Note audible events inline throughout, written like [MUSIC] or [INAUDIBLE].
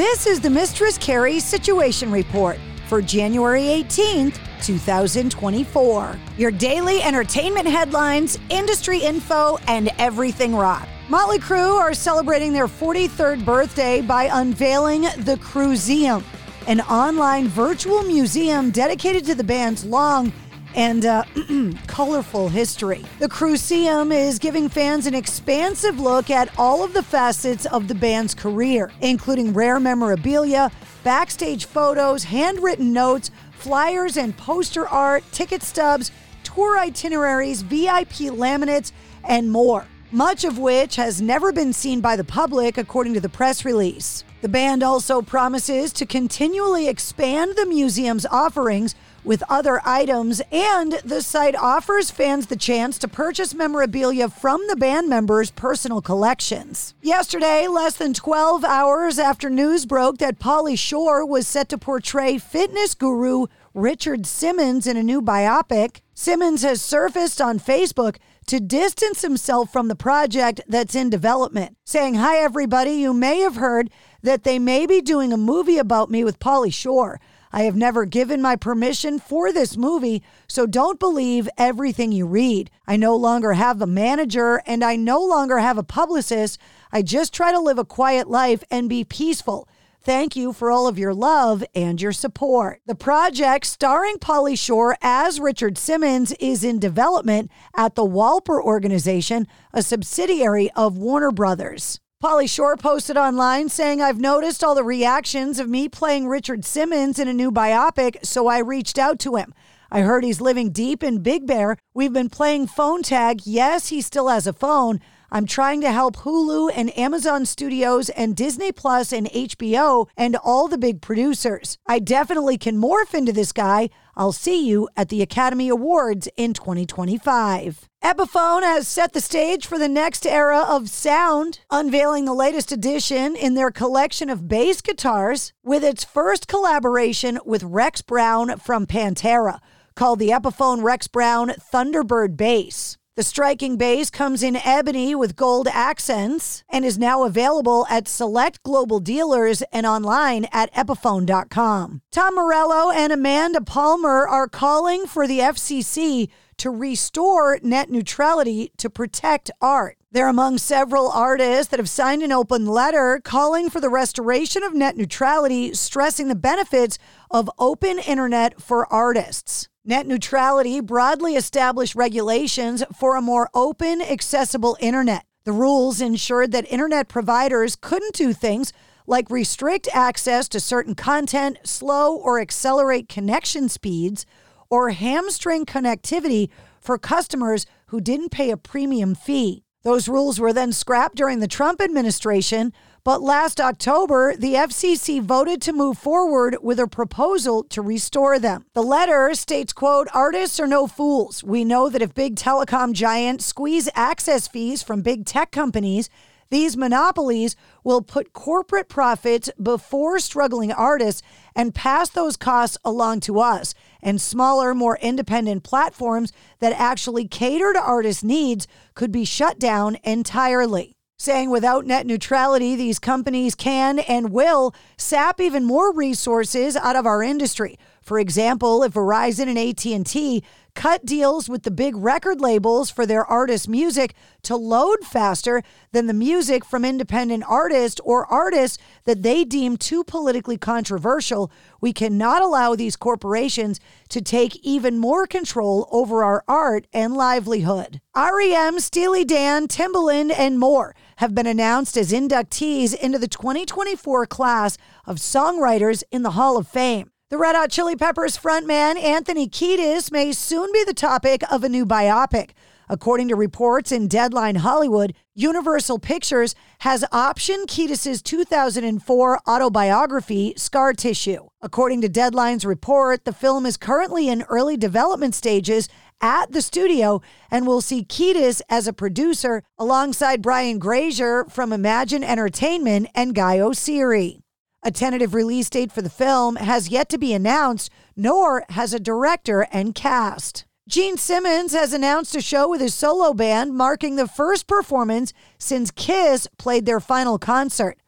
This is the Mistress Carrie Situation Report for January 18th, 2024. Your daily entertainment headlines, industry info, and everything rock. Motley Crue are celebrating their 43rd birthday by unveiling the Cruiseum, an online virtual museum dedicated to the band's long and uh, [CLEARS THROAT] colorful history. The Cruiseum is giving fans an expansive look at all of the facets of the band's career, including rare memorabilia, backstage photos, handwritten notes, flyers and poster art, ticket stubs, tour itineraries, VIP laminates, and more. Much of which has never been seen by the public, according to the press release. The band also promises to continually expand the museum's offerings with other items, and the site offers fans the chance to purchase memorabilia from the band members' personal collections. Yesterday, less than 12 hours after news broke that Pauly Shore was set to portray fitness guru Richard Simmons in a new biopic, Simmons has surfaced on Facebook to distance himself from the project that's in development, saying, Hi, everybody. You may have heard that they may be doing a movie about me with Pauly Shore. I have never given my permission for this movie, so don't believe everything you read. I no longer have a manager and I no longer have a publicist. I just try to live a quiet life and be peaceful. Thank you for all of your love and your support. The project, starring Pauly Shore as Richard Simmons, is in development at the Wolper Organization, a subsidiary of Warner Brothers. Pauly Shore posted online saying, I've noticed all the reactions of me playing Richard Simmons in a new biopic, so I reached out to him. I heard he's living deep in Big Bear. We've been playing phone tag. Yes, he still has a phone. I'm trying to help Hulu and Amazon Studios and Disney Plus and HBO and all the big producers. I definitely can morph into this guy. I'll see you at the Academy Awards in 2025. Epiphone has set the stage for the next era of sound, unveiling the latest edition in their collection of bass guitars with its first collaboration with Rex Brown from Pantera, called the Epiphone Rex Brown Thunderbird Bass. The striking bass comes in ebony with gold accents and is now available at select global dealers and online at epiphone.com. Tom Morello and Amanda Palmer are calling for the FCC to restore net neutrality to protect art. They're among several artists that have signed an open letter calling for the restoration of net neutrality, stressing the benefits of open internet for artists. Net neutrality broadly established regulations for a more open, accessible internet. The rules ensured that internet providers couldn't do things like restrict access to certain content, slow or accelerate connection speeds, or hamstring connectivity for customers who didn't pay a premium fee. Those rules were then scrapped during the Trump administration, but last October, the FCC voted to move forward with a proposal to restore them. The letter states, quote, artists are no fools. We know that if big telecom giants squeeze access fees from big tech companies, these monopolies will put corporate profits before struggling artists and pass those costs along to us. And smaller, more independent platforms that actually cater to artists' needs could be shut down entirely saying without net neutrality these companies can and will sap even more resources out of our industry for example if verizon and at&t cut deals with the big record labels for their artists' music to load faster than the music from independent artists or artists that they deem too politically controversial. We cannot allow these corporations to take even more control over our art and livelihood. REM, Steely Dan, Timbaland, and more have been announced as inductees into the 2024 class of songwriters in the Hall of Fame. The Red Hot Chili Peppers frontman Anthony Kiedis may soon be the topic of a new biopic. According to reports in Deadline Hollywood, Universal Pictures has optioned Kiedis' 2004 autobiography, Scar Tissue. According to Deadline's report, the film is currently in early development stages at the studio and will see Kiedis as a producer alongside Brian Grazer from Imagine Entertainment and Guy Oseary. A tentative release date for the film has yet to be announced, nor has a director and cast. Gene Simmons has announced a show with his solo band, marking the first performance since Kiss played their final concert.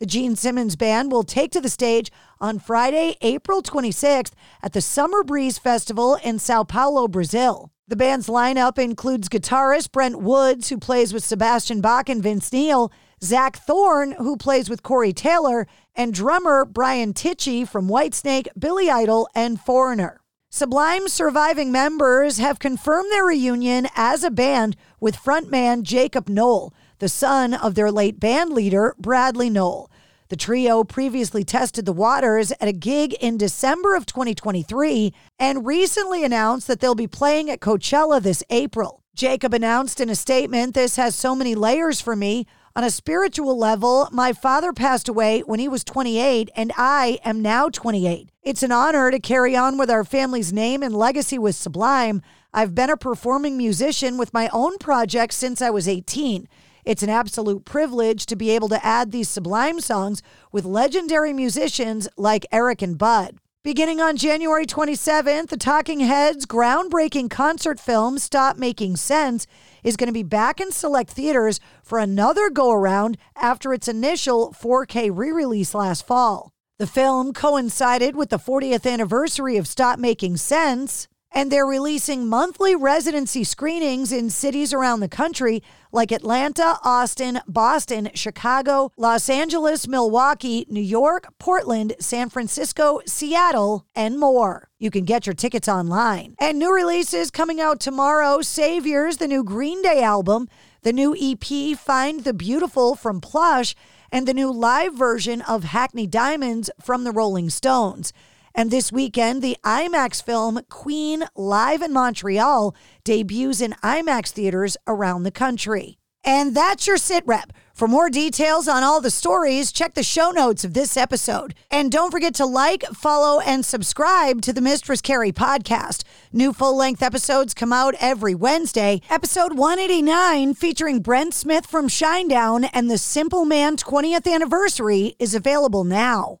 The Gene Simmons Band will take to the stage on Friday, April 26th at the Summer Breeze Festival in Sao Paulo, Brazil. The band's lineup includes guitarist Brent Woods, who plays with Sebastian Bach and Vince Neil, Zach Throne, who plays with Corey Taylor, and drummer Brian Tichy from Whitesnake, Billy Idol, and Foreigner. Sublime's surviving members have confirmed their reunion as a band with frontman Jakob Nowell, the son of their late band leader, Bradley Nowell. The trio previously tested the waters at a gig in December of 2023 and recently announced that they'll be playing at Coachella this April. Jakob announced in a statement, This has so many layers for me. On a spiritual level, my father passed away when he was 28, and I am now 28. It's an honor to carry on with our family's name and legacy with Sublime. I've been a performing musician with my own projects since I was 18. It's an absolute privilege to be able to add these sublime songs with legendary musicians like Eric and Bud. Beginning on January 27th, the Talking Heads' groundbreaking concert film, Stop Making Sense, is going to be back in select theaters for another go around after its initial 4K re release last fall. The film coincided with the 40th anniversary of Stop Making Sense, and they're releasing monthly residency screenings in cities around the country like Atlanta, Austin, Boston, Chicago, Los Angeles, Milwaukee, New York, Portland, San Francisco, Seattle, and more. You can get your tickets online. And new releases coming out tomorrow Saviors, the new Green Day album, the new EP Find the Beautiful from Plush, and the new live version of Hackney Diamonds from the Rolling Stones. And this weekend, the IMAX film Queen Live in Montreal debuts in IMAX theaters around the country. And that's your sit rep. For more details on all the stories, check the show notes of this episode. And don't forget to like, follow, and subscribe to the Mistress Carrie podcast. New full length episodes come out every Wednesday. Episode 189, featuring Brent Smith from Shinedown and the Simple Man 20th anniversary, is available now.